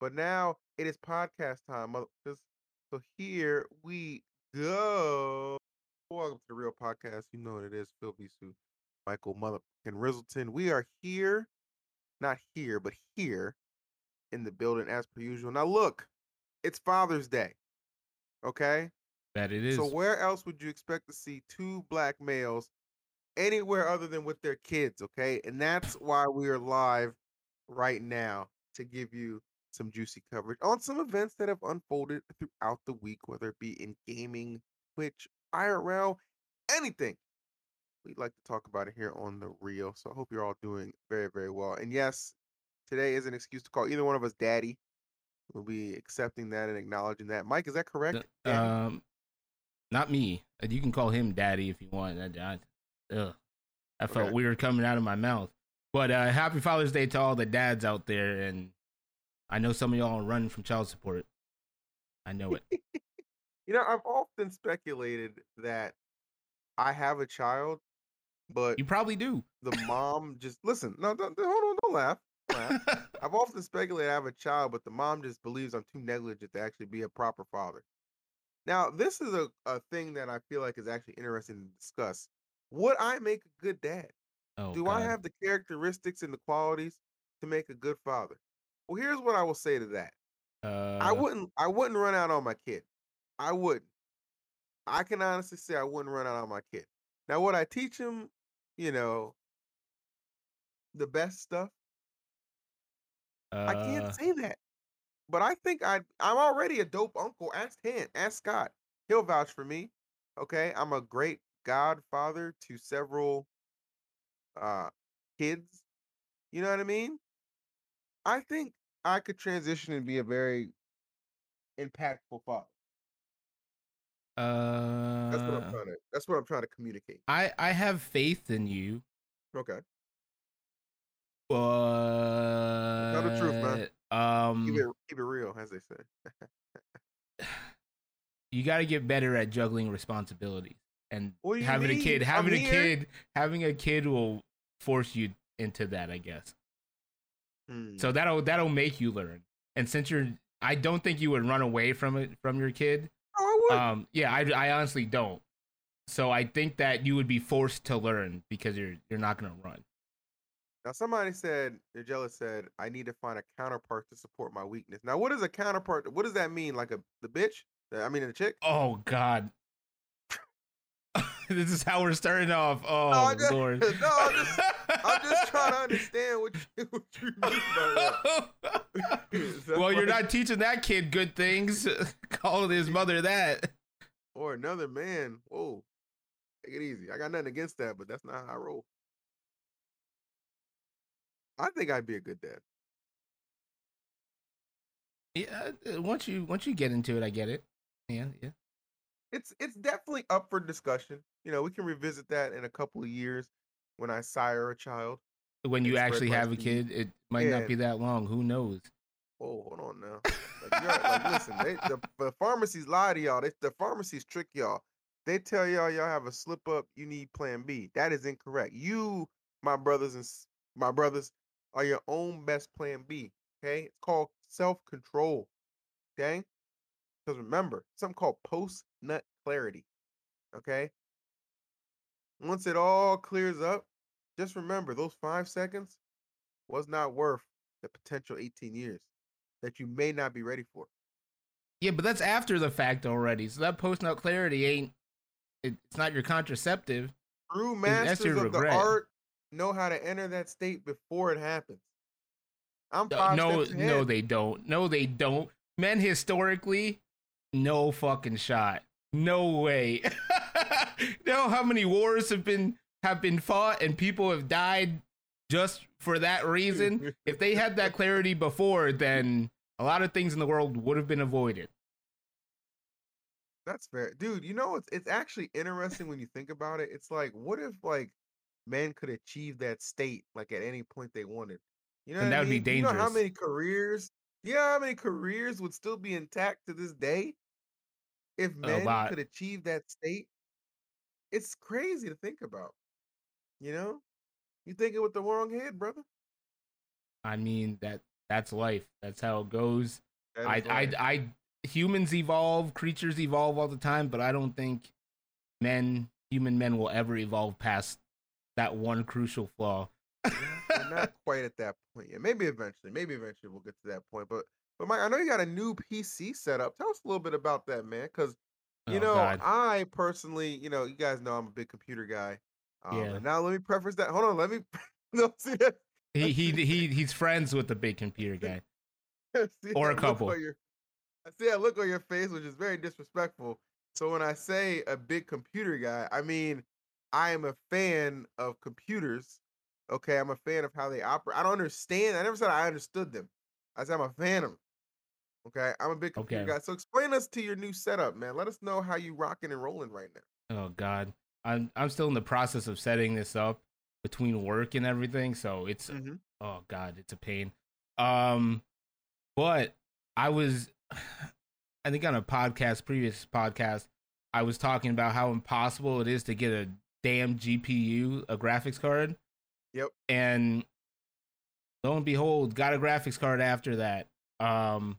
But now it is podcast time, motherfuckers. So here we go. Welcome to the real podcast. You know what it is. Phil Visu, Michael Motherfucking Rizzleton. We are here, not here, but here in the building as per usual. Now look, it's Father's Day. Okay? That it is. So where else would you expect to see two black males anywhere other than with their kids, okay? And that's why we are live right now to give you some juicy coverage on some events that have unfolded throughout the week, whether it be in gaming, Twitch, IRL, anything. We'd like to talk about it here on the real. So I hope you're all doing very, very well. And yes, today is an excuse to call either one of us daddy. We'll be accepting that and acknowledging that. Mike, is that correct? Um, not me. Uh, you can call him daddy if you want. I, I, ugh, I felt Okay. weird coming out of my mouth. But uh, happy Father's Day to all the dads out there, and I know some of y'all are running from child support. I know it. You know, I've often speculated that I have a child, but you probably do. the mom just listen. No, don't, hold on, don't laugh. don't laugh. I've often speculated I have a child, but the mom just believes I'm too negligent to actually be a proper father. Now, this is a, a thing that I feel like is actually interesting to discuss. Would I make a good dad? oh, Do I have the characteristics and the qualities to make a good father? Well, here's what I will say to that. Uh, I wouldn't I wouldn't run out on my kid. I wouldn't. I can honestly say I wouldn't run out on my kid. Now would I teach him, you know, the best stuff? I uh, can't say that. But I think I I'm already a dope uncle. Ask Han, ask Scott. He'll vouch for me. Okay. I'm a great godfather to several uh kids. You know what I mean? I think I could transition and be a very impactful father. Uh, That's what I'm trying to that's what I'm trying to communicate. I I have faith in you, Okay. but not the truth, man. Um, Keep it keep it real, as they say. you got to get better at juggling responsibilities and What do you having a mean? kid I'm having a here. kid having a kid will force you into that i guess Hmm. so that'll that'll make you learn and since you're i don't think you would run away from it from your kid Oh, I would. um yeah i, I honestly don't so i think that you would be forced to learn because you're you're not gonna run Now, somebody said, Nigella said, I need to find a counterpart to support my weakness. Now, what is a counterpart? What does that mean? Like a the bitch? I mean, the chick? oh god this is how we're starting off oh I just- lord no, just- I'm just trying to understand what you, what you mean by that. Is that well, you're not teaching that kid good things. Calling his mother that. Or another man. Whoa. Take it easy. I got nothing against that, but that's not how I roll. I think I'd be a good dad. Yeah, uh, once you once you get into it, I get it. Yeah, yeah. It's it's definitely up for discussion. You know, we can revisit that in a couple of years when I sire a child. When you actually have a kid, it might Yeah. not be that long. Who knows? Oh, hold on now. Like, like listen, they, the, the pharmacies lie to y'all. They, the pharmacies trick y'all. They tell y'all y'all have a slip up. You need Plan B. That is incorrect. You, my brothers and my brothers, are your own best Plan B. Okay, it's called self control. Okay, because remember something called post nut clarity. Okay, once it all clears up, just remember those five seconds was not worth the potential 18 years that you may not be ready for. Yeah, but that's after the fact already. So that post nut clarity ain't. It, it's not your contraceptive. True masters of the art know how to enter that state before it happens. I'm five no, no, ahead. they don't. No, they don't. Men historically, no fucking shot. No way. you know how many wars have been have been fought and people have died just for that reason? if they had that clarity before, then a lot of things in the world would have been avoided. That's fair, dude. You know, it's it's actually interesting when you think about it. It's like, what if like men could achieve that state like at any point they wanted? You know, And that would be mean? Do You know how many careers? Yeah, how many careers would still be intact to this day if men could achieve that state? It's crazy to think about. You know, you thinking with the wrong head, brother. I mean that that's life. That's how it goes. I, I I humans evolve, creatures evolve all the time, but I don't think men, human men, will ever evolve past that one crucial flaw. We're not quite at that point yet. Maybe eventually. Maybe eventually we'll get to that point. But but Mike, I know you got a new PC setup. Tell us a little bit about that, man. Because you Oh, know, God. I personally, you know, you guys know I'm a big computer guy. Um, Yeah. And now let me preface that. Hold on. Let me. no, see that. he, he, he, he's friends with the big computer guy. see Or a couple. your- I see that look on your face, which is very disrespectful. So when I say a big computer guy, I mean I am a fan of computers. Okay, I'm a fan of how they operate. I don't understand. I never said I understood them. I said I'm a fan of them. Okay, I'm a big computer Okay. guy. So explain us to your new setup, man. Let us know how you rocking and rolling right now. Oh God, I'm I'm still in the process of setting this up between work and everything, so it's Mhm. oh God, it's a pain. Um, but I was, I think on a podcast, previous podcast, I was talking about how impossible it is to get a damn GPU, a graphics card. Yep. And lo and behold, got a graphics card after that. Um,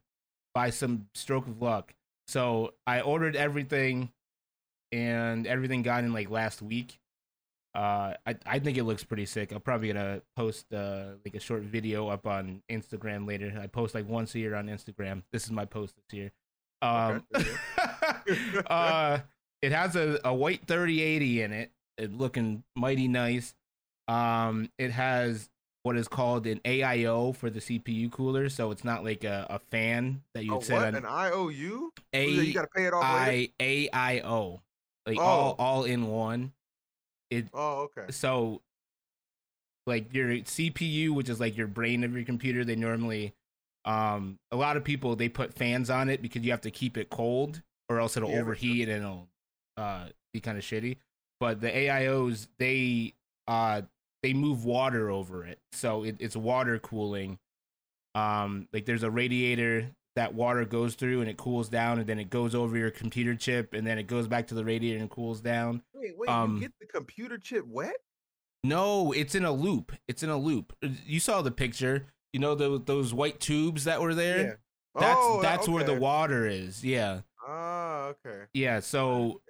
by some stroke of luck. So I ordered everything and everything got in like last week. Uh, I I think it looks pretty sick. I'm probably gonna post uh like a short video up on Instagram later. I post like once a year on Instagram. This is my post this year. Um, uh, it has a, a white 3080 in it. It looking mighty nice. Um, it has what is called an AIO for the CPU cooler, so it's not like a, a fan that you Oh, set what? on An IOU? a you got to pay it off. I A I O, like all Oh. all in one. It Oh, okay. so like your CPU, which is like your brain of your computer, they normally um a lot of people they put fans on it because you have to keep it cold or else it'll Yeah, overheat and it'll uh be kind of shitty. But the AIOs they uh they move water over it. So it, it's water cooling. Um like there's a radiator that water goes through and it cools down and then it goes over your computer chip and then it goes back to the radiator and cools down. Wait, wait. um, you get the computer chip wet? No, it's in a loop. It's in a loop. You saw the picture. You know those those white tubes that were there. Yeah. That's Oh, that- that's where the water is. Yeah, Ah, okay. yeah. So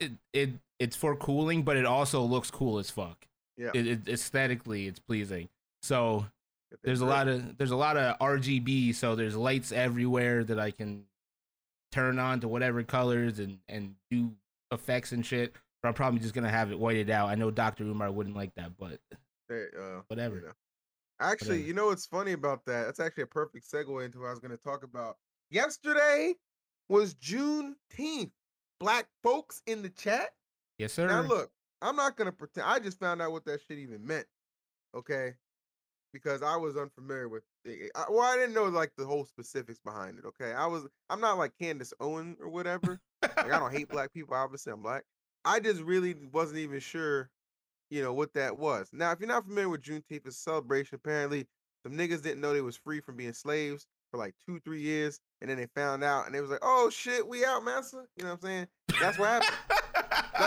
it it it's for cooling, but it also looks cool as fuck. Yeah. It, it aesthetically, it's pleasing. So there's a lot of there's a lot of RGB. So there's lights everywhere that I can turn on to whatever colors and and do effects and shit. But I'm probably just gonna have it whited out. I know Dr. Umar wouldn't like that, but Hey, uh, whatever. you know. Actually, Whatever. you know what's funny about that? That's actually a perfect segue into what I was going to talk about. Yesterday was Juneteenth. Black folks in the chat. Yes, sir. Now, look, I'm not going to pretend. I just found out what that shit even meant. Okay. Because I was unfamiliar with it. I, well, I didn't know like the whole specifics behind it. Okay. I was, I'm not like Candace Owen or whatever. like, I don't hate black people. Obviously, I'm black. I just really wasn't even sure, you know, what that was. Now, if you're not familiar with Juneteenth, it's a celebration. Apparently, some niggas didn't know they was free from being slaves for like two, three years, and then they found out, and they was like, "Oh shit, we out, massa." You know what I'm saying? That's what happened.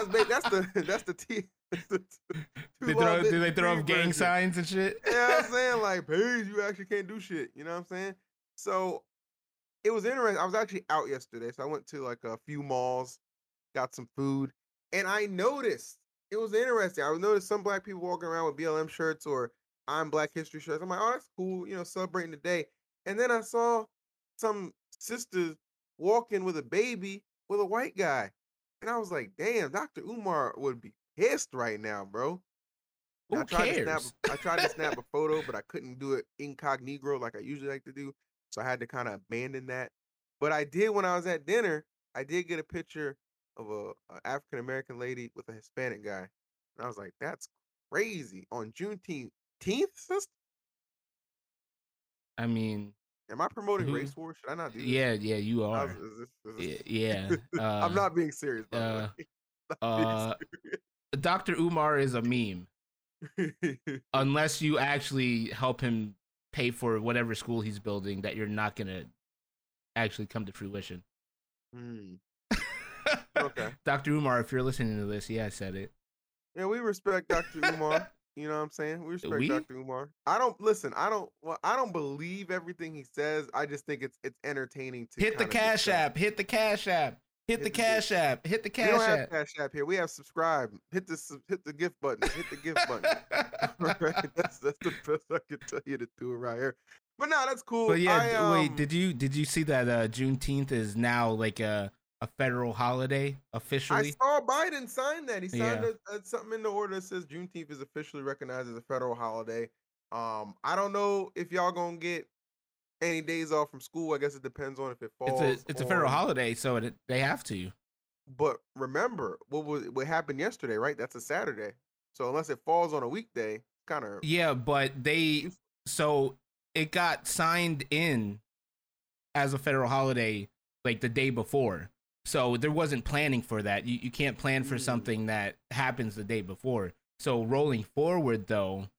That's that's the that's the T. The t- they throw, do didn't they throw up gang version. signs and shit? You know I'm saying? Like, peace, you actually can't do shit. You know what I'm saying? So it was interesting. I was actually out yesterday. So I went to like a few malls, got some food, and I noticed it was interesting. I noticed some black people walking around with BLM shirts or I'm Black History shirts. I'm like, oh, that's cool, you know, celebrating the day. And then I saw some sisters walking with a baby with a white guy. And I was like, damn, Dr. Umar would be pissed right now, bro. Who I tried to snap. cares? a- I tried to snap a photo, but I couldn't do it incognito like I usually like to do. So I had to kind of abandon that. But I did when I was at dinner. I did get a picture of a, a African American lady with a Hispanic guy, and I was like, "That's crazy." On Juneteenth, sister. I mean, Am I promoting Who- race war? Should I not do this? yeah, yeah, you are. was- is this- is this- Yeah. Uh, I'm not being serious. By uh, the way. uh, Dr. Umar is a meme unless you actually help him pay for whatever school he's building that you're not gonna actually come to fruition. Hmm. Okay. Dr. Umar, if you're listening to this, yeah, I said it. Yeah, we respect Dr. Umar. You know what I'm saying? We respect we? Dr. Umar. I don't listen. I don't. Well, I don't believe everything he says. I just think it's it's entertaining to hit the cash app. Hit the cash app. Hit Hit the cash app. Hit the We don't cash have app. cash app here. We have subscribe. Hit the hit the gift button. Hit the gift button. right? That's that's the best I can tell you to do it right here. But no, that's cool. But yeah, I, um, wait. Did you did you see that uh, Juneteenth is now like a a federal holiday officially. I saw Biden sign that. He signed Yeah. a, a- something in the order that says Juneteenth is officially recognized as a federal holiday. Um, I don't know if y'all gonna get any days off from school. I guess it depends on if it falls. It's a it's a federal on- holiday, so it, they have to. But remember what was what happened yesterday, right? That's a Saturday. So unless it falls on a weekday, kind of Yeah, but they so it got signed in as a federal holiday like the day before. So there wasn't planning for that. You you can't plan for Mm. something that happens the day before. So rolling forward though,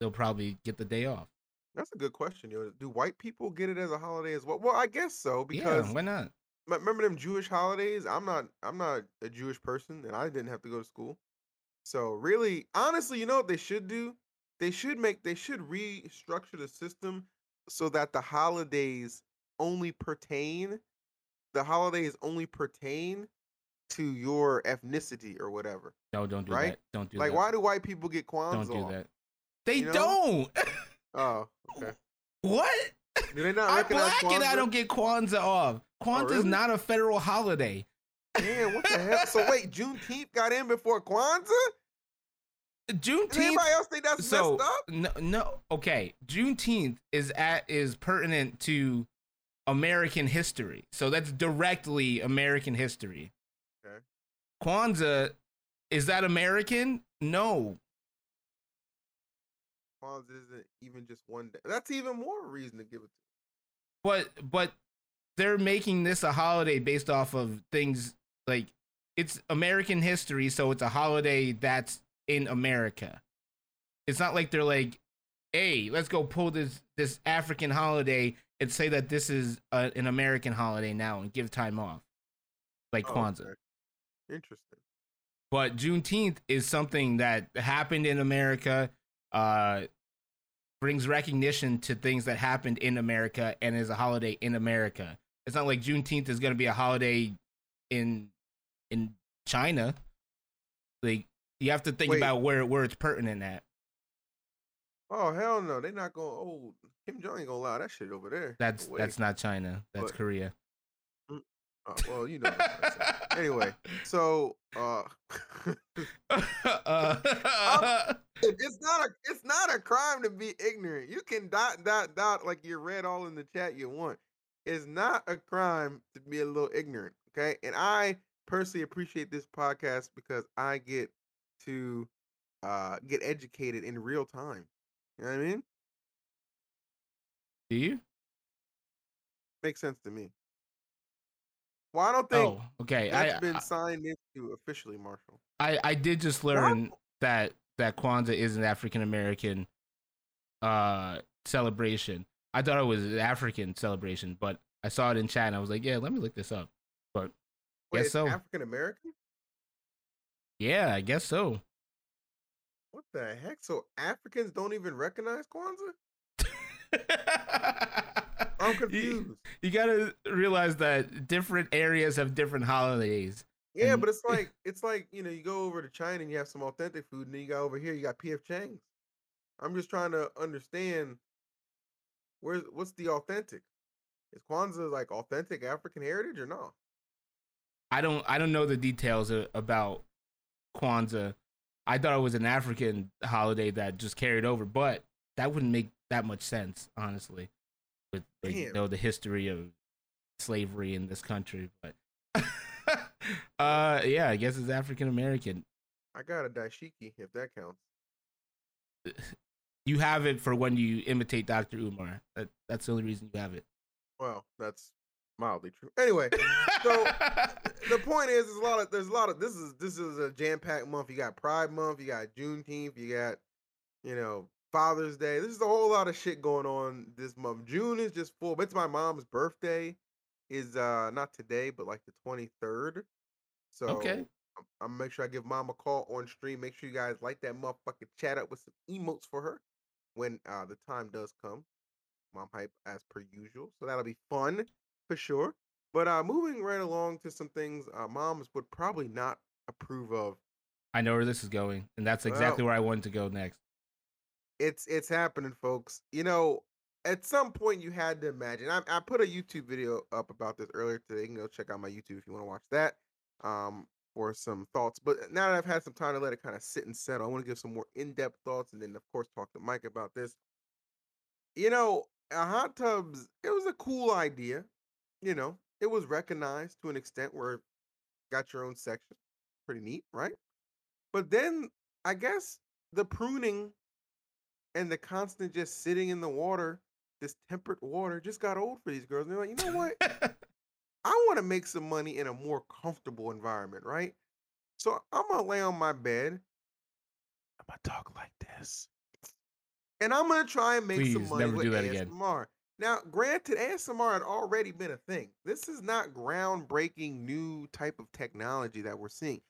they'll probably get the day off. That's a good question. Yo. Do white people get it as a holiday as well? Well, I guess so because yeah, why not? remember them Jewish holidays? I'm not I'm not a Jewish person and I didn't have to go to school. So really, honestly, you know what they should do? They should make they should restructure the system so that the holidays only pertain the holidays only pertain to your ethnicity or whatever. No, don't do Right? that. Don't do like that. why do white people get Kwanzaa? don't do off? that. They You know? don't. Oh, okay. what? Do they not I'm black and I don't get Kwanzaa off. Oh, Kwanzaa is really? not a federal holiday. Man, what the hell? So wait, Juneteenth got in before Kwanzaa? Does Juneteenth anybody else think that's so messed up? no no okay juneteenth is at is pertinent to american history so that's directly american history Okay. kwanzaa is that american no Kwanzaa isn't even just one day. That's even more reason to give it to. but but they're making this a holiday based off of things like it's american history so it's a holiday that's in america it's not like they're like hey let's go pull this this african holiday and say that this is a, an american holiday now and give time off like Oh, kwanzaa okay. Interesting. but juneteenth is something that happened in america uh brings recognition to things that happened in america and is a holiday in america it's not like juneteenth is going to be a holiday in in china like you have to think Wait. about where where it's pertinent at Oh hell no, They're not going. Oh, Kim Jong ain't gonna allow that shit over there. that's No that's not china that's But- korea Oh, well, you know. what anyway, so uh, uh, it's not a it's not a crime to be ignorant. You can dot dot dot like you read all in the chat you want. It's not a crime to be a little ignorant. Okay, and I personally appreciate this podcast because I get to uh get educated in real time. You know what I mean? Do you Makes sense to me. Well, I don't think oh okay that's I, been I signed into officially, Marshall. I I did just learn that that Kwanzaa is an African American uh celebration. I thought it was an African celebration, but I saw it in chat and I was like, yeah, let me look this up. But Wait, Guess so. African American? yeah, I guess so. What the heck? So Africans don't even recognize Kwanzaa? I'm confused. you gotta realize that different areas have different holidays. Yeah, And- but it's like it's like you know you go over to China and you have some authentic food, and then you got over here you got PF Chang's. I'm just trying to understand where's what's the authentic? Is Kwanzaa like authentic African heritage or not? I don't I don't know the details about Kwanzaa. I thought it was an African holiday that just carried over, but that wouldn't make that much sense, honestly, with like, you Damn. know the history of slavery in this country. But uh, yeah, I guess it's African American. I got a dashiki if that counts. You have it for when you imitate Dr. Umar. That, that's the only reason you have it. Well, that's mildly true. Anyway, So, the point is, there's a lot of there's a lot of this is this is a jam packed month. You got Pride Month, you got Juneteenth, you got you know Father's Day. This is a whole lot of shit going on this month. June is just full. But it's my mom's birthday. Is uh not today, but like the 23rd. So Okay. I'm gonna make sure I give mom a call on stream. Make sure you guys like that motherfucking chat up with some emotes for her when uh the time does come. Mom hype as per usual. So that'll be fun for sure. But uh moving right along to some things uh moms would probably not approve of. I know where this is going, and that's exactly Well- where I wanted to go next. It's it's happening, folks. You know, at some point you had to imagine. I, I put a YouTube video up about this earlier today. You can go check out my YouTube if you want to watch that. Um, for some thoughts. But now that I've had some time to let it kind of sit and settle, I want to give some more in-depth thoughts and then of course talk to Mike about this. You know, uh, hot tubs, it was a cool idea. You know, it was recognized to an extent where got your own section. Pretty neat, right? But then I guess the pruning and the constant just sitting in the water, this temperate water, just got old for these girls. And they're like, you know what? I want to make some money in a more comfortable environment, right? So I'm gonna lay on my bed. I'm gonna talk like this, and I'm gonna try and make some money never with do that again. ASMR. Now, granted, ASMR had already been a thing. This is not groundbreaking new type of technology that we're seeing,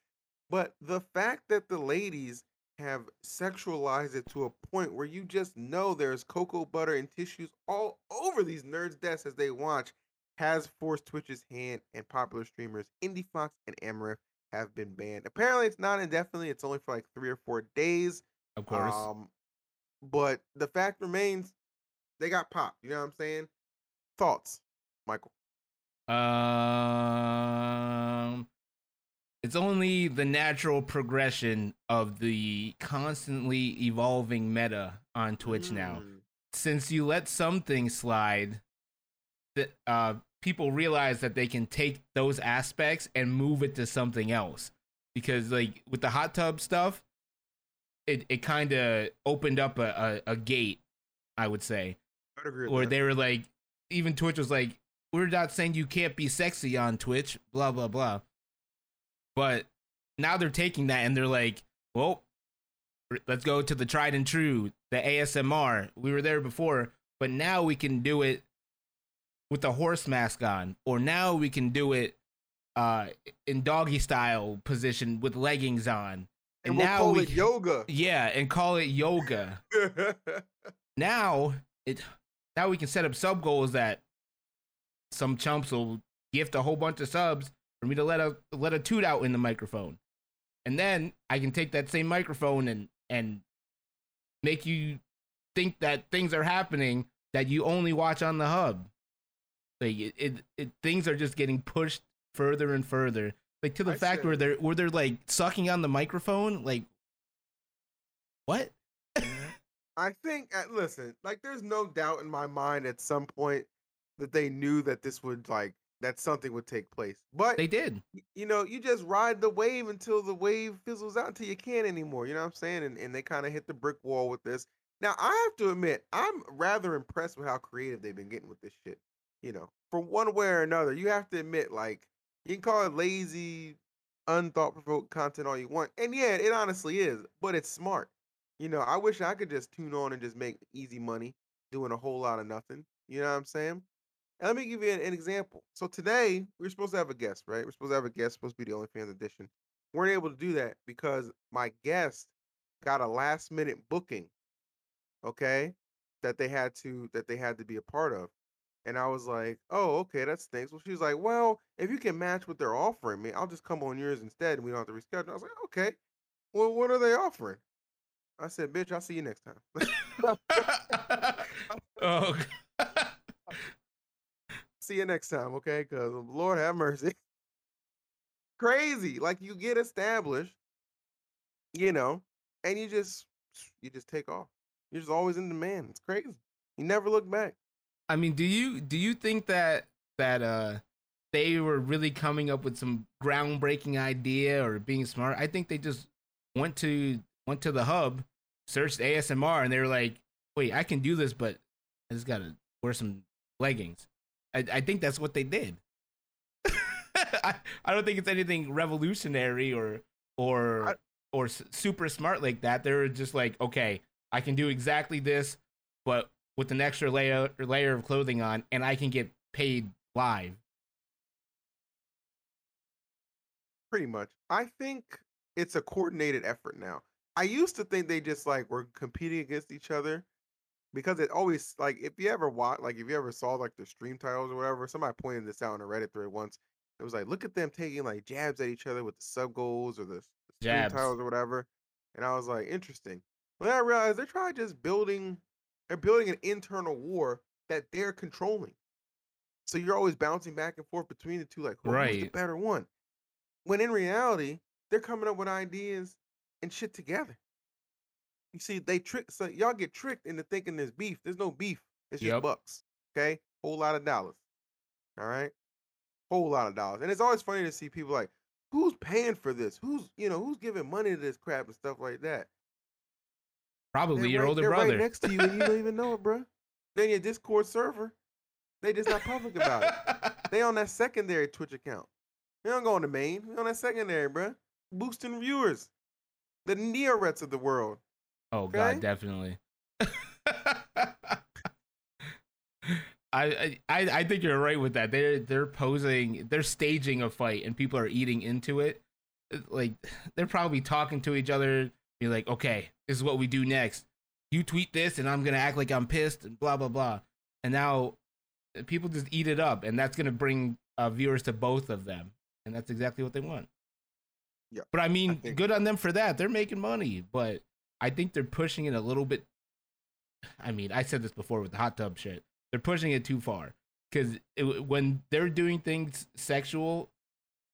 but the fact that the ladies have sexualized it to a point where you just know there's cocoa butter and tissues all over these nerds' desks as they watch has forced Twitch's hand, and popular streamers Indiefoxx and Amouranth have been banned. Apparently, it's not indefinitely; it's only for like three or four days. Of course. Um, but the fact remains, they got popped. You know what I'm saying? Thoughts, Michael? Um, it's only the natural progression of the constantly evolving meta on Twitch now. Mm, Since you let some things slide, that uh, people realize that they can take those aspects and move it to something else. Because like with the hot tub stuff, it it kind of opened up a, a a gate, I would say I'd agree with or they were like, even Twitch was like, we're not saying you can't be sexy on Twitch, blah blah blah. But now they're taking that and they're like, well, let's go to the tried and true, the ASMR. We were there before, but now we can do it with the horse mask on, or now we can do it uh in doggy style position with leggings on. and And, we'll now call we it yoga. Yeah, and call it yoga now it now we can set up sub goals that some chumps will gift a whole bunch of subs for me to let a let a toot out in the microphone. And then i can take that same microphone and and make you think that things are happening that you only watch on the hub. Like it, it, it things are just getting pushed further and further. Like to the I fact say- where they're where they're like sucking on the microphone like what? I think, uh, listen, like, there's no doubt in my mind at some point that they knew that this would like that something would take place. But they did you know, you just ride the wave until the wave fizzles out until you can't anymore. You know what I'm saying? And and they kind of hit the brick wall with this. Now I have to admit, I'm rather impressed with how creative they've been getting with this shit. You know, from one way or another, you have to admit, like, you can call it lazy, unthought provoked content all you want. And yeah, it honestly is, but it's smart. You know, I wish I could just tune on and just make easy money doing a whole lot of nothing. You know what I'm saying? And let me give you an, an example. So today we are supposed to have a guest, right? We're supposed to have a guest, supposed to be the OnlyFans edition. We weren't able to do that because my guest got a last minute booking. Okay, that they had to that they had to be a part of. And I was like, oh, okay, that stinks. Well, she's like, well, if you can match what they're offering me, I'll just come on yours instead and we don't have to reschedule. I was like, okay. Well, what are they offering? I said, bitch, I'll see you next time. oh, see you next time, okay? Because Lord have mercy. Crazy. Like you get established, you know, and you just you just take off. You're just always in demand. It's crazy. You never look back. I mean, do you do you think that that uh they were really coming up with some groundbreaking idea or being smart? I think they just went to went to the hub, searched ASMR, and they were like, "Wait, I can do this, but I just gotta wear some leggings." I, I think that's what they did. I, I don't think it's anything revolutionary or or I- or s- super smart like that. They're just like, okay, I can do exactly this, but with an extra layer layer of clothing on, and I can get paid live. Pretty much. I think it's a coordinated effort now. I used to think they just like were competing against each other because it always like if you ever watch like if you ever saw like the stream titles or whatever, somebody pointed this out on a Reddit thread once. It was like look at them taking like jabs at each other with the sub goals or the, stream Jabs. titles or whatever. And I was like, interesting. But then I realized they're trying just building they're building an internal war that they're controlling. So you're always bouncing back and forth between the two, like, "Oh, who's the better one? When in reality, they're coming up with ideas and shit together. You see, they trick so y'all get tricked into thinking there's beef. There's no beef. It's just Yep. bucks. Okay? Whole lot of dollars. All right. Whole lot of dollars. And it's always funny to see people like, who's paying for this? Who's you know, who's giving money to this crap and stuff like that? Probably They're your right, older they're brother. right next to you and you don't even know it, bro. Then your Discord server, they just not public about it. They on that secondary Twitch account. They don't go on the main. They on that secondary, bro. Boosting viewers. The Neorets of the world. Oh okay? god, definitely. I, I I think you're right with that. They're they're posing, they're staging a fight, and people are eating into it. Like they're probably talking to each other, be like, "Okay, this is what we do next. You tweet this, and I'm gonna act like I'm pissed, and blah blah blah." And now uh, people just eat it up, and that's gonna bring uh, viewers to both of them, and that's exactly what they want. Yeah, But I mean, think- good on them for that. They're making money, but I think they're pushing it a little bit. I mean, I said this before with the hot tub shit. They're pushing it too far because when they're doing things sexual,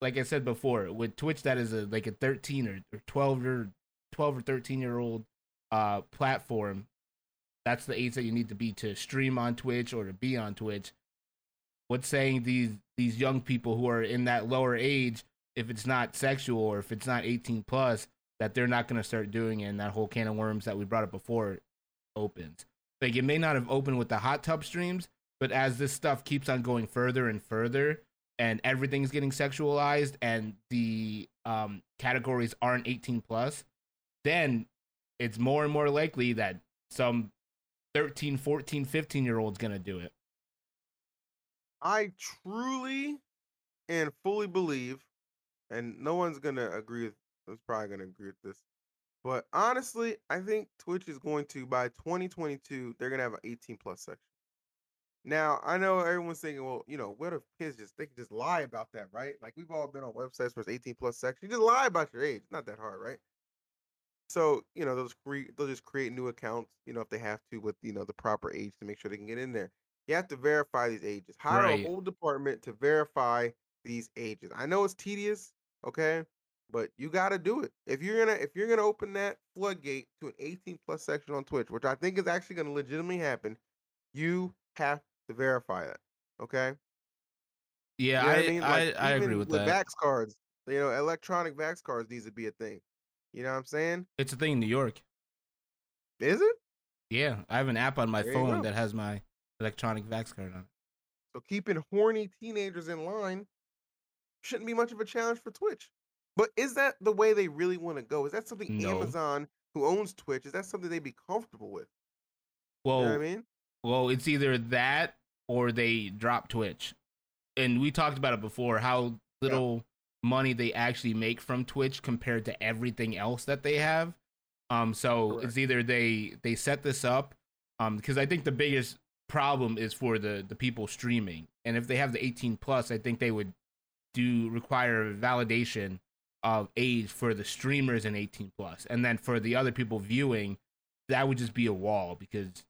like I said before, with Twitch, that is a like a thirteen or, or twelve or twelve or thirteen year old uh platform. That's the age that you need to be to stream on Twitch or to be on Twitch. What's saying these these young people who are in that lower age, if it's not sexual or if it's not eighteen plus, that they're not going to start doing and that whole can of worms that we brought up before opens. Like it may not have opened with the hot tub streams, but as this stuff keeps on going further and further, and everything's getting sexualized, and the um, categories aren't 18 plus, then it's more and more likely that some 13, 14, 15 year old's gonna do it. I truly and fully believe, and no one's gonna agree with who's probably gonna agree with this. But honestly, I think Twitch is going to by 2022, they're gonna have an 18 plus section. Now, I know everyone's thinking, well, you know, what if kids just they can just lie about that, right? Like we've all been on websites where it's 18 plus section. You just lie about your age. It's not that hard, right? So, you know, they'll just create they'll just create new accounts, you know, if they have to with you know the proper age to make sure they can get in there. You have to verify these ages. Hire Right. a whole department to verify these ages. I know it's tedious, okay, but you got to do it. If you're gonna if you're gonna open that floodgate to an 18 plus section on Twitch, which I think is actually gonna legitimately happen, you have to verify that. Okay. Yeah, You know what I, mean? I, Like, I agree with with that. Vax cards, you know, electronic Vax cards needs to be a thing. You know what I'm saying? It's a thing in New York. Is it? Yeah, I have an app on my There phone that has my electronic vax card on it. So keeping horny teenagers in line shouldn't be much of a challenge for Twitch. But is that the way they really want to go? Is that something No. Amazon, who owns Twitch, is that something they'd be comfortable with? Well, you know what I mean? Well, it's either that or they drop Twitch. And we talked about it before how little money they actually make from Twitch compared to everything else that they have. Um so Correct. it's either they they set this up um because I think the biggest problem is for the the people streaming. And if they have the 18 plus, I think they would do require validation of age for the streamers in 18. And then for the other people viewing, that would just be a wall because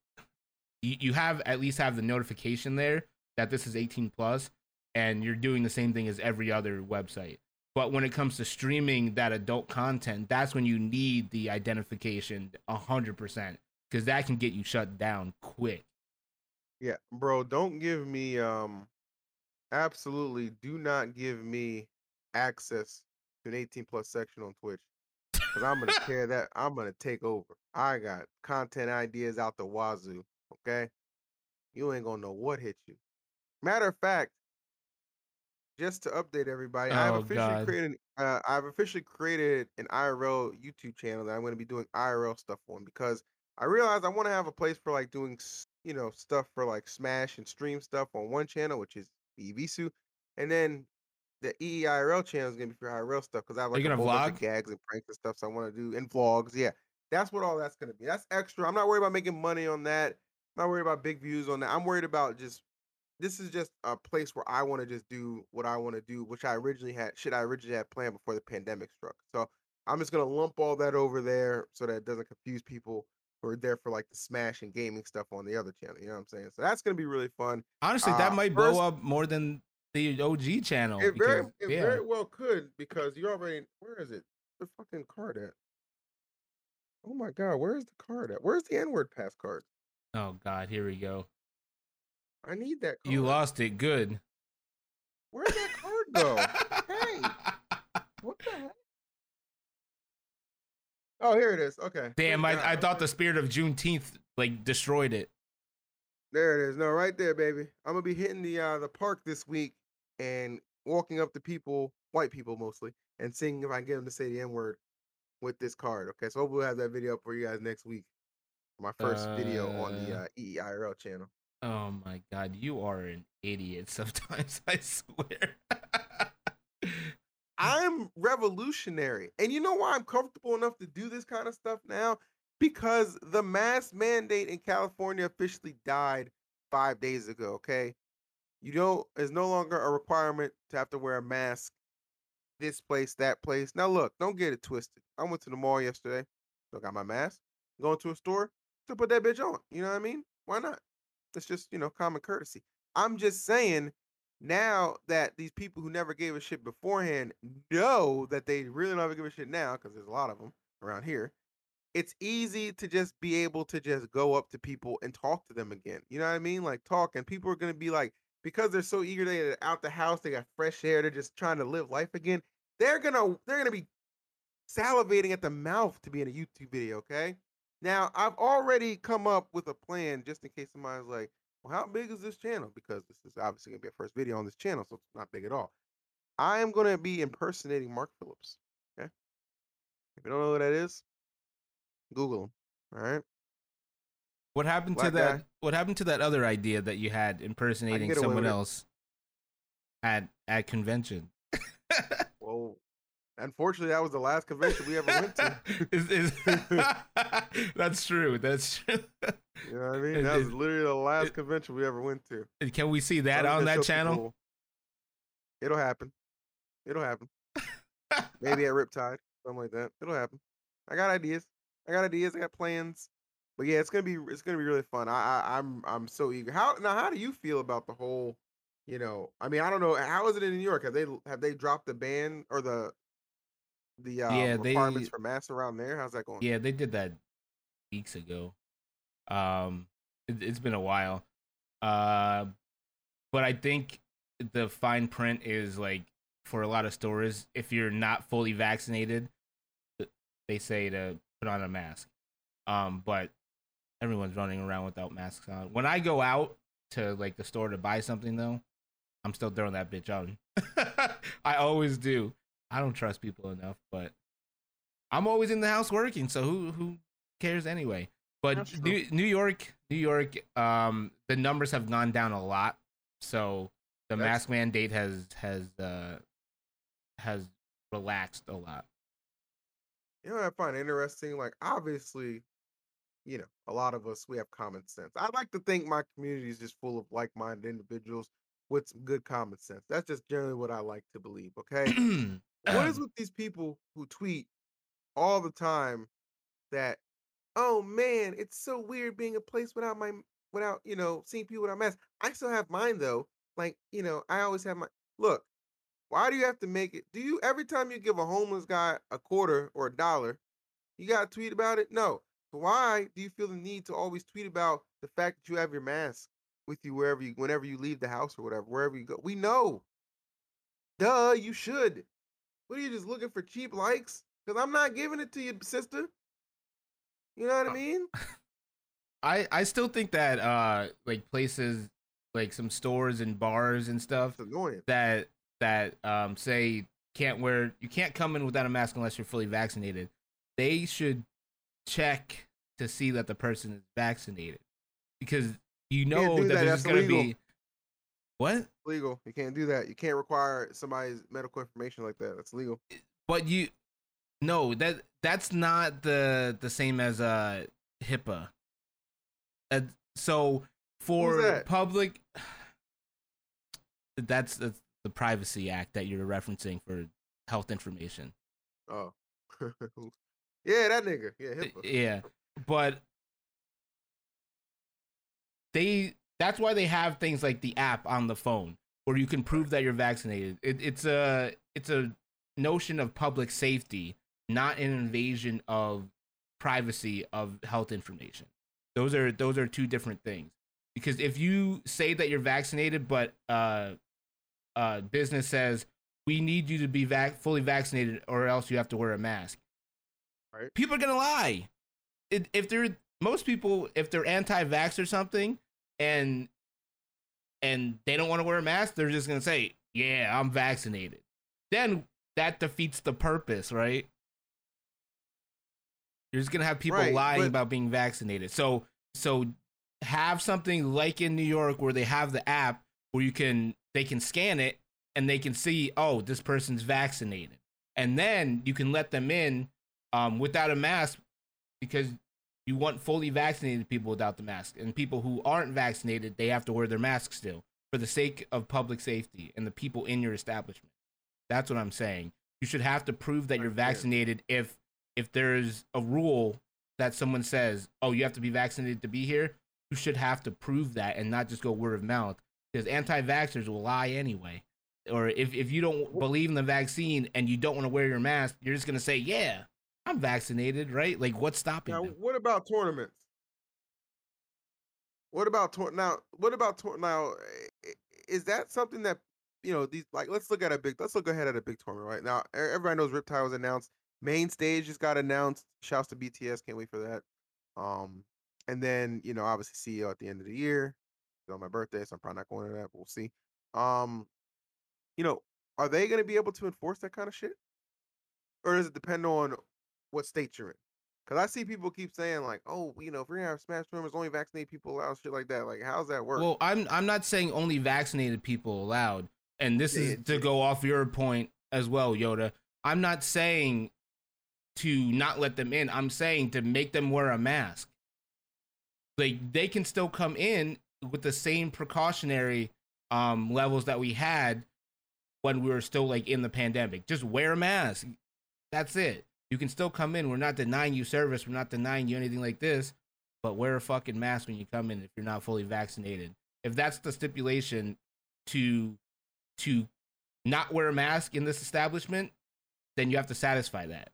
you, you have at least have the notification there that this is 18 plus and you're doing the same thing as every other website but when it comes to streaming that adult content that's when you need the identification 100% because that can get you shut down quick Yeah, bro, don't give me um absolutely do not give me access to an 18 plus section on Twitch. Cause I'm gonna tear that, I'm gonna take over. I got content ideas out the wazoo. Okay. You ain't gonna know what hit you. Matter of fact, just to update everybody, I've Oh, officially God. created uh, I've officially created an IRL YouTube channel that I'm gonna be doing IRL stuff on because I realized I want to have a place for like doing, you know, stuff for like Smash and stream stuff on one channel, which is Evisu, and then the E EIRL channel is gonna be for IRL stuff because I have Are like you a whole bunch of gags and pranks and stuff. So I want to do and vlogs. Yeah, that's what all that's gonna be. That's extra. I'm not worried about making money on that. I'm not worried about big views on that. I'm worried about just this is just a place where I want to just do what I want to do, which I originally had shit I originally had planned before the pandemic struck. So I'm just gonna lump all that over there so that it doesn't confuse people who are there for like the smash and gaming stuff on the other channel. You know what I'm saying? So that's gonna be really fun. Honestly, that Uh, might first- blow up more than the OG channel. It very, because- it yeah. very well could because you already. Where is it? The fucking card at? Oh my god, where's the card at? Where's the N word pass card? Oh God, here we go. I need that. Card. You lost it. Good. Where'd that card go? hey, what the heck? Oh, here it is. Okay. Damn, I, I thought the spirit of Juneteenth like destroyed it. There it is. No, right there, baby. I'm gonna be hitting the uh the park this week and walking up to people, white people mostly, and seeing if I can get them to say the N word with this card. Okay, so hopefully we'll have that video up for you guys next week. My first video on the Uh, uh, EIRL channel. Oh my God, you are an idiot. Sometimes I swear. I'm revolutionary. And you know why I'm comfortable enough to do this kind of stuff now? Because the mask mandate in California officially died five days ago. Okay. You know, it's no longer a requirement to have to wear a mask this place, that place. Now, look, don't get it twisted. I went to the mall yesterday. Still got my mask. Going to a store to put that bitch on. You know what I mean? Why not? It's just, you know, common courtesy. I'm just saying now that these people who never gave a shit beforehand know that they really don't to give a shit now, because there's a lot of them around here, it's easy to just be able to just go up to people and talk to them again. You know what I mean? Like talk, and people are gonna be like, because they're so eager, they're uh, out the house, they got fresh air, they're just trying to live life again. They're gonna they're gonna be salivating at the mouth to be in a YouTube video. Okay. Now I've already come up with a plan just in case somebody's like, well, how big is this channel? Because this is obviously gonna be a first video on this channel, so it's not big at all. I am gonna be impersonating Mark Phillips. Okay. If you don't know who that is, Google him. All right. What happened to that? guy. What happened to that other idea that you had impersonating someone it. else at at convention? Well, unfortunately, that was the last convention we ever went to. Is- is- That's true. That's true. You know what I mean? That was it- literally the last convention we ever went to. Can we see that So on that channel? people- It'll happen. It'll happen. Maybe at Riptide, something like that. It'll happen. I got ideas. I got ideas. I got plans. But yeah, it's gonna be it's gonna be really fun. I, I I'm I'm so eager. How now? How do you feel about the whole? You know, I mean, I don't know. How is it in New York? Have they have they dropped the ban or the the uh, Yeah, they- requirements for masks around there? How's that going? Yeah, they did that weeks ago. Um, it, it's been a while. Uh, but I think the fine print is like for a lot of stores, if you're not fully vaccinated, they say to put on a mask. Um, but everyone's running around without masks on. When I go out to like the store to buy something though, I'm still throwing that bitch on. I always do. I don't trust people enough, but I'm always in the house working, so who who cares anyway? But New, New York, New York, um, the numbers have gone down a lot, so the That's- mask mandate has has uh has relaxed a lot. You know what I find interesting? Like, obviously, you know, a lot of us we have common sense. I like to think my community is just full of like-minded individuals with some good common sense. That's just generally what I like to believe. Okay. what is with these people who tweet all the time that, oh man, it's so weird being a place without my without you know seeing people without masks. I still have mine though. Like you know, I always have my look. Why do you have to make it? Do you every time you give a homeless guy a quarter or a dollar, you got to tweet about it? No. So why do you feel the need to always tweet about the fact that you have your mask with you wherever you, whenever you leave the house or whatever, wherever you go? We know. Duh, you should. What are you just looking for cheap likes? Because I'm not giving it to you, sister. You know what I Uh, mean? I I still think that uh like places like some stores and bars and stuff that that um say can't wear you can't come in without a mask unless you're fully vaccinated. They should check to see that the person is vaccinated because you know that that, there's going to be What? legal. You can't do that. You can't require somebody's medical information like that. That's legal. But you no, that that's not the the same as uh HIPAA. Uh, so for that? public that's, that's the privacy act that you're referencing for health information. Oh. yeah, that nigga. Yeah, HIPAA. Yeah. But they that's why they have things like the app on the phone where you can prove that you're vaccinated. It, it's a it's a notion of public safety, not an invasion of privacy of health information. Those are those are two different things. Because if you say that you're vaccinated, but uh, uh, business says we need you to be vac- fully vaccinated, or else you have to wear a mask. Right. People are gonna lie. It, if they're most people, if they're anti-vax or something, and and they don't want to wear a mask, they're just gonna say, "Yeah, I'm vaccinated." Then that defeats the purpose, right? You're just gonna have people Right, lying but- about being vaccinated. So so have something like in New York where they have the app where you can they can scan it and they can see, oh, this person's vaccinated. And then you can let them in um, without a mask because you want fully vaccinated people without the mask. And people who aren't vaccinated, they have to wear their mask still for the sake of public safety and the people in your establishment. That's what I'm saying. You should have to prove that you're vaccinated if if there's a rule that someone says, "Oh, you have to be vaccinated to be here." You should have to prove that and not just go word of mouth because anti-vaxxers will lie anyway. Or if, if you don't believe in the vaccine and you don't want to wear your mask, you're just gonna say, "Yeah, I'm vaccinated," right? Like, what's stopping Now, them? what about tournaments? What about tour now? What about tour now? Is that something that you know these like? Let's look at a big. Let's look ahead at a big tournament right now. Everybody knows Riptide was announced. Main stage just got announced. Shouts to BTS. Can't wait for that. Um, and then you know obviously CEO at the end of the year. It's on my birthday, so I'm probably not going to that. But we'll see. Um, you know, are they going to be able to enforce that kind of shit, or does it depend on what state you're in? Cause I see people keep saying like, oh, you know, if we're gonna have smash tournaments, only vaccinate people allowed, shit like that. Like, how's that work? Well, I'm I'm not saying only vaccinated people allowed, and this is to go off your point as well, Yoda. I'm not saying to not let them in. I'm saying to make them wear a mask. Like they can still come in with the same precautionary um levels that we had when we were still like in the pandemic. Just wear a mask. That's it. You can still come in. We're not denying you service. We're not denying you anything like this. But wear a fucking mask when you come in if you're not fully vaccinated. If that's the stipulation to to not wear a mask in this establishment, then you have to satisfy that.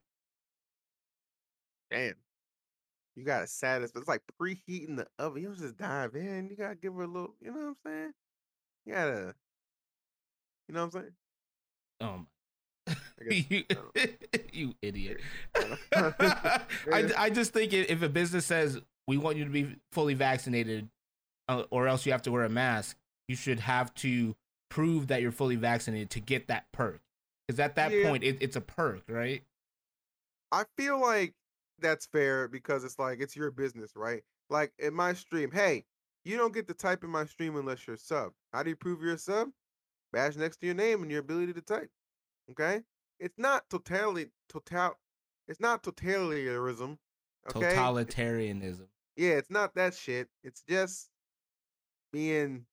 Damn, you gotta satisfy. It's like preheating the oven. You don't just dive in. You gotta give her a little. You know what I'm saying? You gotta. You know what I'm saying? Um, I guess, you, you idiot. I I, just think if a business says we want you to be fully vaccinated uh, or else you have to wear a mask, you should have to prove that you're fully vaccinated to get that perk. Because at that Yeah. point, it, it's a perk, right? I feel like that's fair because it's like it's your business, right? Like in my stream, hey, you don't get to type in my stream unless you're sub. How do you prove you're a sub? Badge next to your name and your ability to type. Okay? It's not totally total it's not totalitarianism. Okay? Totalitarianism. yeah, it's not that shit. It's just being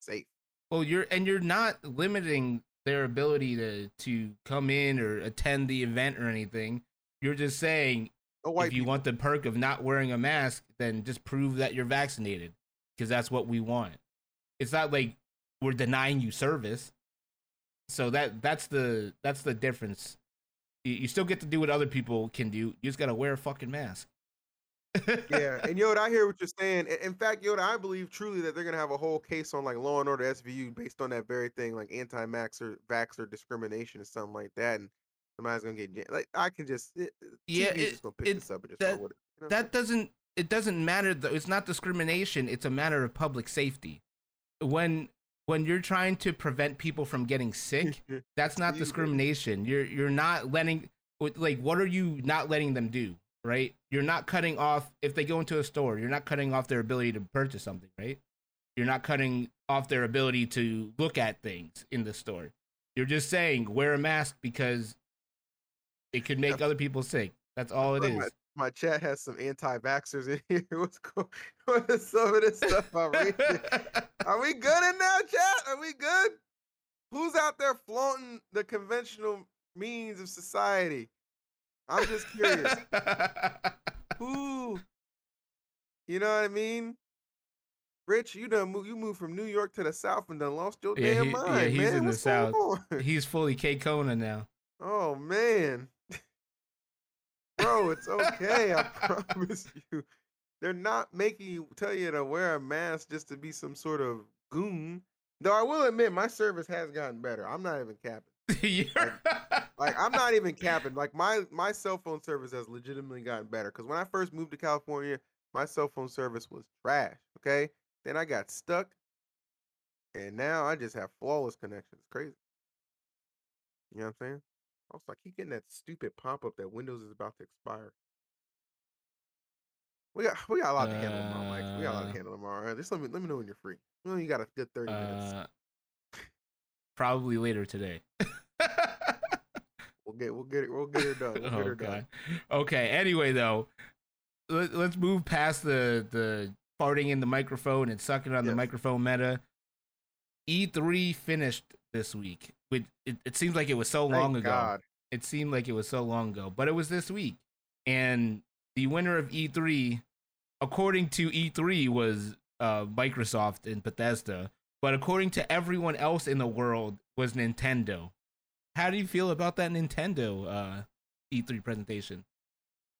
safe. Well, you're and you're not limiting their ability to to come in or attend the event or anything. You're just saying if you people. want the perk of not wearing a mask, then just prove that you're vaccinated because that's what we want. It's not like we're denying you service. So that that's the that's the difference. You, you still get to do what other people can do. You just gotta wear a fucking mask. yeah, and Yoda, I hear what you're saying. In- fact, Yoda, I believe truly that they're gonna have a whole case on like Law and Order SVU based on that very thing, like anti-maxer, vaxxer discrimination or something like that, and somebody's gonna get like I can just it, it- Yeah, TV's it- just gonna pick it- this up and just that- it. You know that doesn't it doesn't matter though it's not discrimination it's a matter of public safety when when you're trying to prevent people from getting sick that's not discrimination you're you're not letting like what are you not letting them do right you're not cutting off if they go into a store you're not cutting off their ability to purchase something right You're not cutting off their ability to look at things in the store. You're just saying wear a mask because it could make other people sick. That's all it is. My, chat has some anti-vaxxers in here. What's going? What is some of this stuff I'm reading? Are we good in now, chat? Are we good? Who's out there flaunting the conventional means of society? I'm just curious. Who? You know what I mean? Rich, you done move, you moved from New York to the South and done lost your Yeah, damn he- yeah, mind, he's man. in the What's going South. on? He's fully K Kona now. Oh man. Bro, it's okay. I promise you. They're not making you tell you to wear a mask just to be some sort of goon. Though I will admit my service has gotten better. I'm not even capping. You're- Like I'm not even capping. Like my my cell phone service has legitimately gotten better. Cause when I first moved to California, my cell phone service was trash. Okay. Then I got stuck. And now I just have flawless connections. Crazy. You know what I'm saying? I keep getting that stupid pop up that Windows is about to expire. We got we got a lot to handle tomorrow, Mike. We got a lot to Uh, handle tomorrow. Right, just let me let me know when you're free. Well, you got a good 30 minutes. uh, probably later today. We'll get we'll get it we'll get her done. We'll get her okay. done. Okay. Anyway, though, let, let's move past the the farting in the microphone and sucking on the microphone meta. E3 finished this week. Which it, it seems like it was so long ago. God. It seemed like it was so long ago, but it was this week. And the winner of E3, according to E3, was uh, Microsoft and Bethesda. But according to everyone else in the world, was Nintendo. How do you feel about that Nintendo uh, E3 presentation?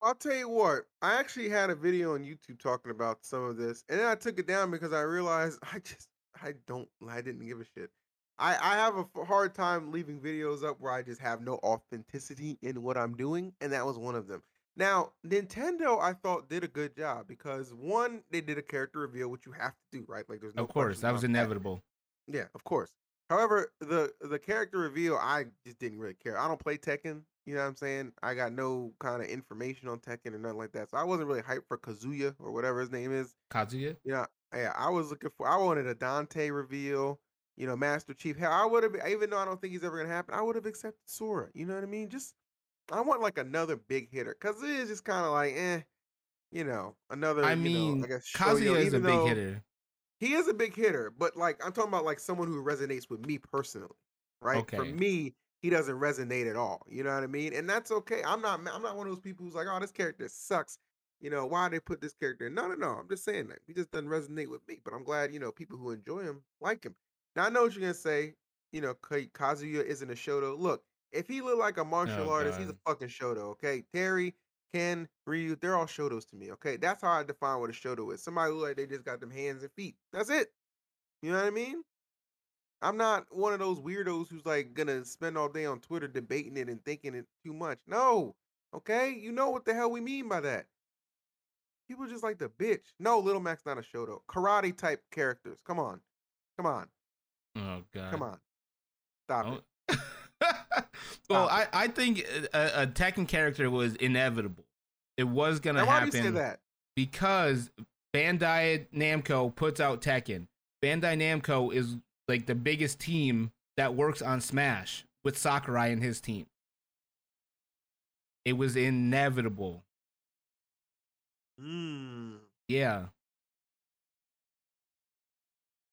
I'll tell you what. I actually had a video on YouTube talking about some of this, and then I took it down because I realized I just I don't I didn't give a shit. I I have a hard time leaving videos up where I just have no authenticity in what I'm doing, and that was one of them. Now, Nintendo, I thought did a good job because one, they did a character reveal, which you have to do, right? Like, there's no of course, that was inevitable. Yeah, of course. However, the the character reveal, I just didn't really care. I don't play Tekken. You know what I'm saying? I got no kind of information on Tekken or nothing like that. So I wasn't really hyped for Kazuya or whatever his name is. Kazuya? Yeah, yeah. I was looking for. I wanted a Dante reveal. You know, Master Chief. Hell, I would have. Even though I don't think he's ever gonna happen, I would have accepted Sora. You know what I mean? Just I want like another big hitter because it is just kind of like, eh. You know, another. I you know, mean, I guess show, you know, Kazuya is a big hitter. he is a big hitter, but like I'm talking about like someone who resonates with me personally, right? Okay. For me, he doesn't resonate at all. You know what I mean? And that's okay. I'm not I'm not one of those people who's like, oh, this character sucks. You know, why they put this character in? No, no, no. I'm just saying that he just doesn't resonate with me. But I'm glad, you know, people who enjoy him like him. Now I know what you're gonna say. You know, Ka- Kazuya isn't a Shoto. Look, if he looked like a martial Oh, artist, he's a God. fucking Shoto. Okay, Terry, Ken, Ryu, they're all Shotos to me. Okay, that's how I define what a Shoto is. Somebody who like they just got them hands and feet. That's it. You know what I mean? I'm not one of those weirdos who's like gonna spend all day on Twitter debating it and thinking it too much. No. Okay? You know what the hell we mean by that. People just like the bitch. No, Little Mac's not a Shoto. Karate type characters. Come on. Come on. Oh god. Come on. Stop Oh. it. well, I, I think a, a Tekken character was inevitable. It was gonna Now, why do happen you say that? because Bandai Namco puts out Tekken. Bandai Namco is like the biggest team that works on Smash with Sakurai and his team. It was inevitable. Hmm. Yeah.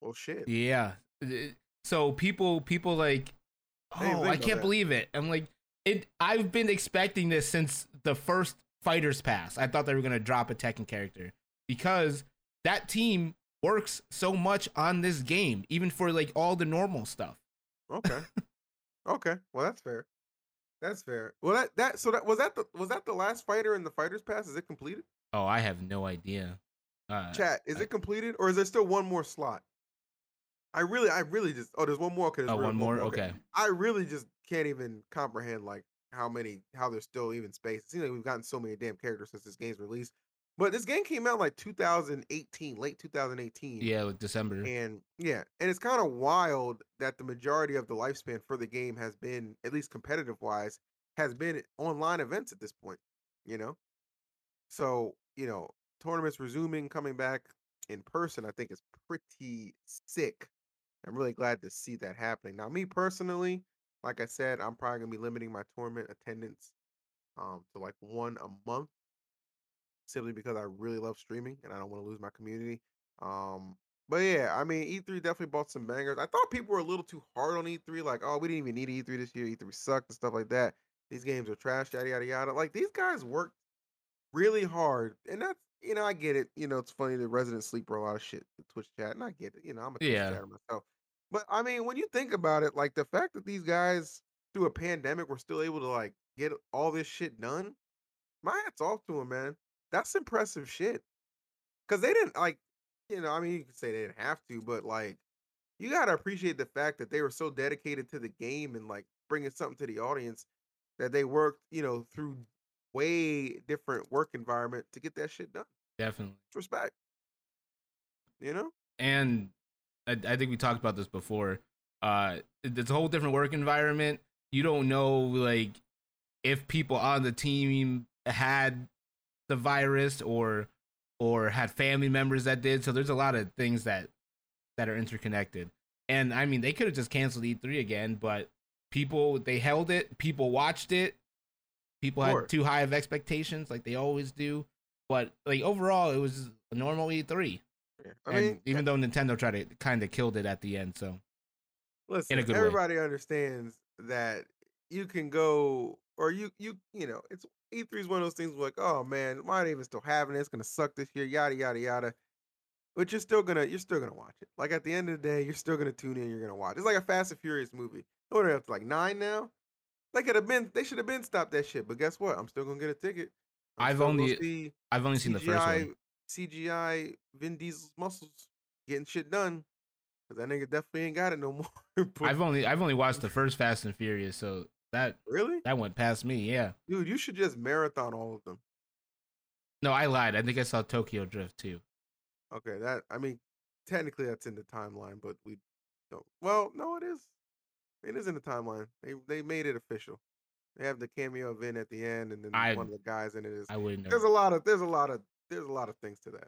Well shit. Yeah. Uh, So people people like I oh, I can't that. believe it. I'm like it I've been expecting this since the first Fighters Pass. I thought they were going to drop a Tekken character because that team works so much on this game even for like all the normal stuff. Okay. okay. Well that's fair. That's fair. Well that that so that was that the was that the last fighter in the fighters pass? Is it completed? Oh, I have no idea. Uh, Chat, is I- it completed or is there still one more slot? I really, I really just. Oh, there's one more. Okay, there's oh, one more. Okay. I really just can't even comprehend like how many, how there's still even space. It seems like we've gotten so many damn characters since this game's released. But this game came out like 2018, late 2018. Yeah, like December. And yeah, and it's kind of wild that the majority of the lifespan for the game has been, at least competitive wise, has been online events at this point. You know, so you know, tournaments resuming, coming back in person, I think is pretty sick. I'm really glad to see that happening. Now, me personally, like I said, I'm probably gonna be limiting my tournament attendance um to like one a month, simply because I really love streaming and I don't want to lose my community. Um, but yeah, I mean, E3 definitely bought some bangers. I thought people were a little too hard on E3, like, oh, we didn't even need E3 this year. E3 sucked and stuff like that. These games are trash, yada yada yada. Like these guys worked really hard, and that's you know I get it. You know it's funny the resident sleeper a lot of shit the Twitch chat, and I get it. You know I'm a Twitch Yeah. chatter myself, but I mean when you think about it, like the fact that these guys through a pandemic were still able to like get all this shit done, my hats off to them, man. That's impressive shit. Cause they didn't like, you know, I mean you could say they didn't have to, but like you gotta appreciate the fact that they were so dedicated to the game and like bringing something to the audience that they worked, you know, through way different work environment to get that shit done. Definitely. Respect. You know? and I, I think we talked about this before. Uh, it's a whole different work environment. You don't know like if people on the team had the virus or or had family members that did. So there's a lot of things that that are interconnected. And I mean, they could have just canceled E3 again, but people they held it. People watched it. People had too high of expectations, like they always do. But like overall, it was a normal E3 Yeah. I and mean, eh even though Nintendo tried to kind of killed it at the end, so listen, good way. everybody understands that you can go or you you you know, it's E3 is one of those things like, oh man, why are they even still having it? It's gonna suck this year, yada yada yada. But you're still gonna you're still gonna watch it. Like at the end of the day, you're still gonna tune in, you're gonna watch. It's like a Fast and Furious movie. What are up to like nine now? They could have been they should have been stopped that shit. But guess what? I'm still gonna get a ticket. I'm I've only I've only seen the first one. CGI Vin Diesel's muscles getting shit done. Cause that nigga definitely ain't got it no more. But- I've only I've only watched the first Fast and Furious, so that really? that went past me. Yeah, Dude, you should just marathon all of them. no, I lied. I think I saw Tokyo Drift too. Okay, that I mean, technically that's in the timeline, but we don't. Well, no, it is. It is in the timeline. They they made it official. They have the cameo event at the end, and then I- one of the guys in it is. I wouldn't There's a lot of there's a lot of there's a lot of things to that.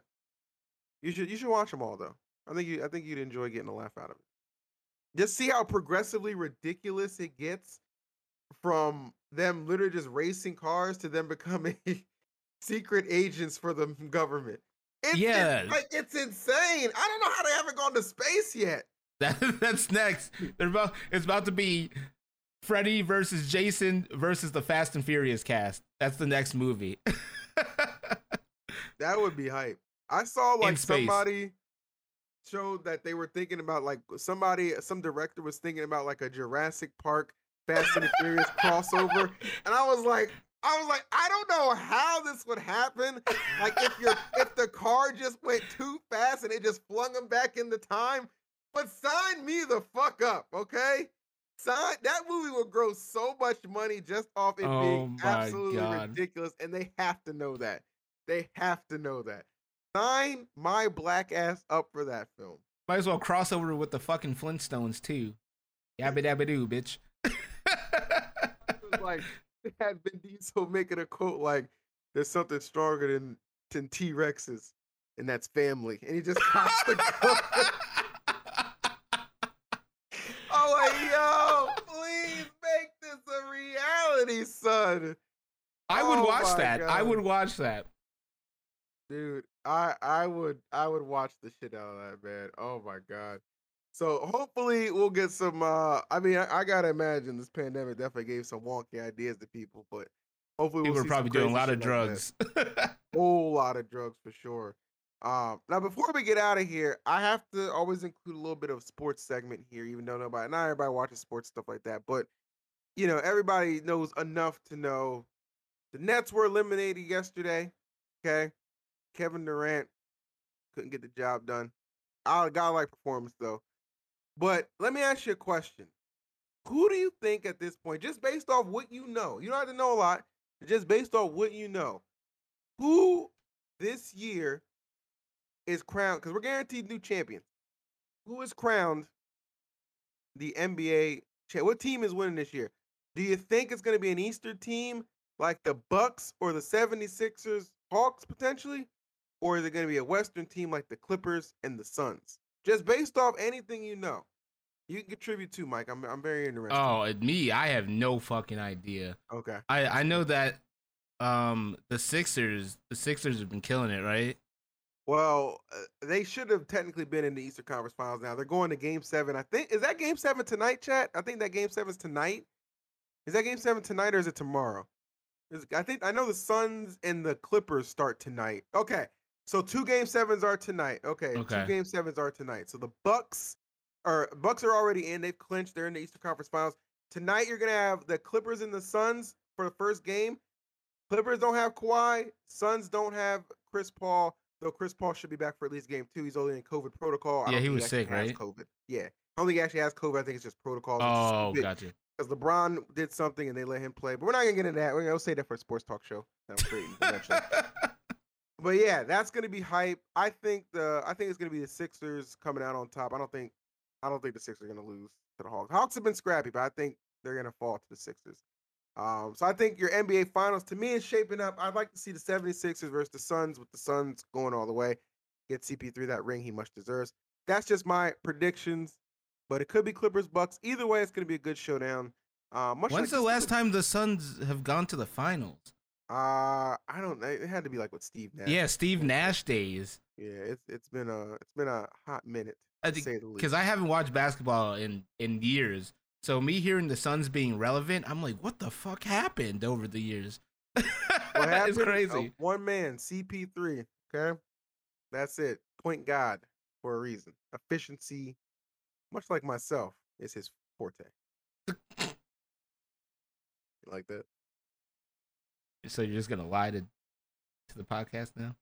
You should you should watch them all though. I think you I think you'd enjoy getting a laugh out of it. Just see how progressively ridiculous it gets from them literally just racing cars to them becoming secret agents for the government. It's, Yeah. it's like it's insane. I don't know how they haven't gone to space yet. That that's next. They're about it's about to be Freddy versus Jason versus the Fast and Furious cast. That's the next movie. That would be hype. I saw like somebody showed that they were thinking about like somebody, some director was thinking about like a Jurassic Park Fast and Furious crossover, and I was like, I was like, I don't know how this would happen. Like if your if the car just went too fast and it just flung them back into time. But sign me the fuck up, okay? Sign that movie will grow so much money just off it Oh being absolutely God. ridiculous, and they have to know that. They have to know that. Sign my black ass up for that film. Might as well cross over with the fucking Flintstones too. Yabba dabba doo, bitch. It was like they had Vin Diesel making a quote like, "There's something stronger than than T Rexes, and that's family." And he just cocks the gun. I'm like, yo, please make this a son. I would Oh watch that. I God. would watch that. Dude, I I would I would watch the shit out of that, man. Oh my god. So hopefully we'll get some uh I mean I, I gotta imagine this pandemic definitely gave some wonky ideas to people, but hopefully we'll are see probably doing a lot of drugs, like whole lot of drugs for sure. Um, now before we get out of here, I have to always include a little bit of sports segment here, even though nobody, not everybody watches sports stuff like that. But you know, everybody knows enough to know the Nets were eliminated yesterday. Okay, Kevin Durant couldn't get the job done. I got like performance though. But let me ask you a question: Who do you think at this point, just based off what you know, you don't have to know a lot, just based off what you know, who this year is crowned because we're guaranteed new champions. Who is crowned the NBA What team is winning this year? Do you think it's going to be an Eastern team like the Bucks or the 76ers, Hawks potentially? Or is it going to be a Western team like the Clippers and the Suns? Just based off anything you know. You can contribute too, Mike. I'm I'm very interested. Oh, me, I have no fucking idea. Okay. I I know that um the Sixers, the Sixers have been killing it, right? Well, uh, they should have technically been in the Eastern Conference Finals. Now they're going to Game Seven. I think is that Game Seven tonight, chat. I think that Game Seven is tonight. Is that Game Seven tonight or is it tomorrow? Is- I think I know the Suns and the Clippers start tonight. Okay, so two Game Sevens are tonight. Okay, Okay. two Game Sevens are tonight. So the Bucks are Bucks are already in. They've clinched. They're in the Eastern Conference Finals tonight. You're gonna have the Clippers and the Suns for the first game. Clippers don't have Kawhi. Suns don't have Chris Paul. Though Chris Paul should be back for at least game two. He's only in COVID protocol. I Yeah, he was sick, right? COVID. Yeah. I don't think he actually has COVID. I think it's just protocol. Oh, gotcha. Because LeBron did something and they let him play. But we're not gonna get into that. We're gonna say that for a sports talk show. That was great. eventually. But yeah, that's gonna be hype. I think the I think it's gonna be the Sixers coming out on top. I don't think I don't think the Sixers are gonna lose to the Hawks. Hawks have been scrappy, but I think they're gonna fall to the Sixers. Um, so I think your NBA finals to me is shaping up. I'd like to see the 76ers versus the Suns with the Suns going all the way. Get CP3 that ring he much deserves. That's just my predictions. But it could be Clippers Bucks. Either way, it's gonna be a good showdown. Uh, much When's like the last time the Suns have gone to the finals? Uh, I don't know. It had to be like with Steve Nash. Yeah, Steve Nash days. Yeah, it's it's been a it's been a hot minute I to think because I haven't watched basketball in in years. So me hearing the Suns being relevant, I'm like, what the fuck happened over the years? what it's happened? Uh, crazy. one man, CP3. Okay, that's it. Point guard for a reason. Efficiency, much like myself, is his forte. You like that? So you're just gonna lie to to the podcast now?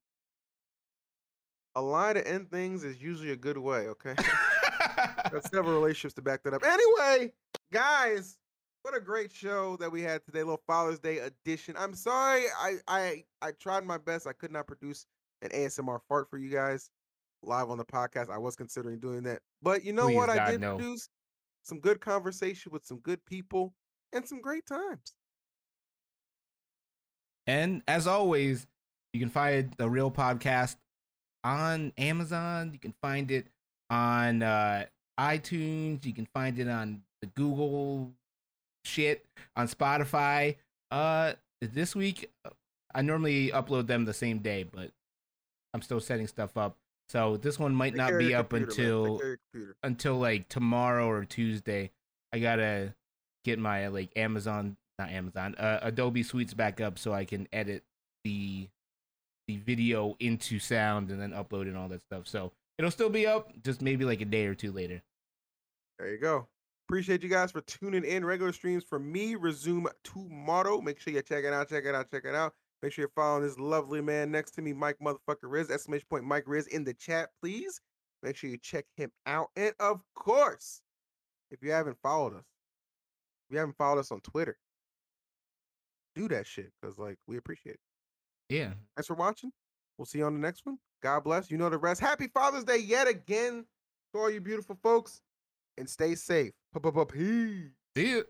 A lie to end things is usually a good way. Okay. Got several relationships to back that up. Anyway, guys, what a great show that we had today. Little Father's Day edition. I'm sorry, I I I tried my best. I could not produce an ASMR fart for you guys live on the podcast. I was considering doing that, but you know Please, what? I did no. produce some good conversation with some good people and some great times. And as always, you can find the real podcast on Amazon. You can find it on uh, iTunes. You can find it on the Google shit on Spotify. Uh, this week, uh, I normally upload them the same day, but I'm still setting stuff up. So this one might not be up computer, until care of your computer. until like tomorrow or Tuesday. I gotta get my like Amazon, not Amazon, uh, Adobe Suites back up so I can edit the the video into sound and then upload and all that stuff. So it'll still be up, just maybe like a day or two later. There you go. Appreciate you guys for tuning in. Regular streams for me resume tomorrow. Make sure you check it out, check it out, check it out. Make sure you're following this lovely man next to me, Mike motherfucker Riz, exclamation point Mike Riz in the chat, please. Make sure you check him out. And of course, if you haven't followed us, if you haven't followed us on Twitter, do that shit because like we appreciate it. Yeah. Thanks for watching. We'll see you on the next one. God bless. You know the rest. Happy Father's Day yet again to all you beautiful folks. And stay safe. Pa-pa-pa-peace. See you.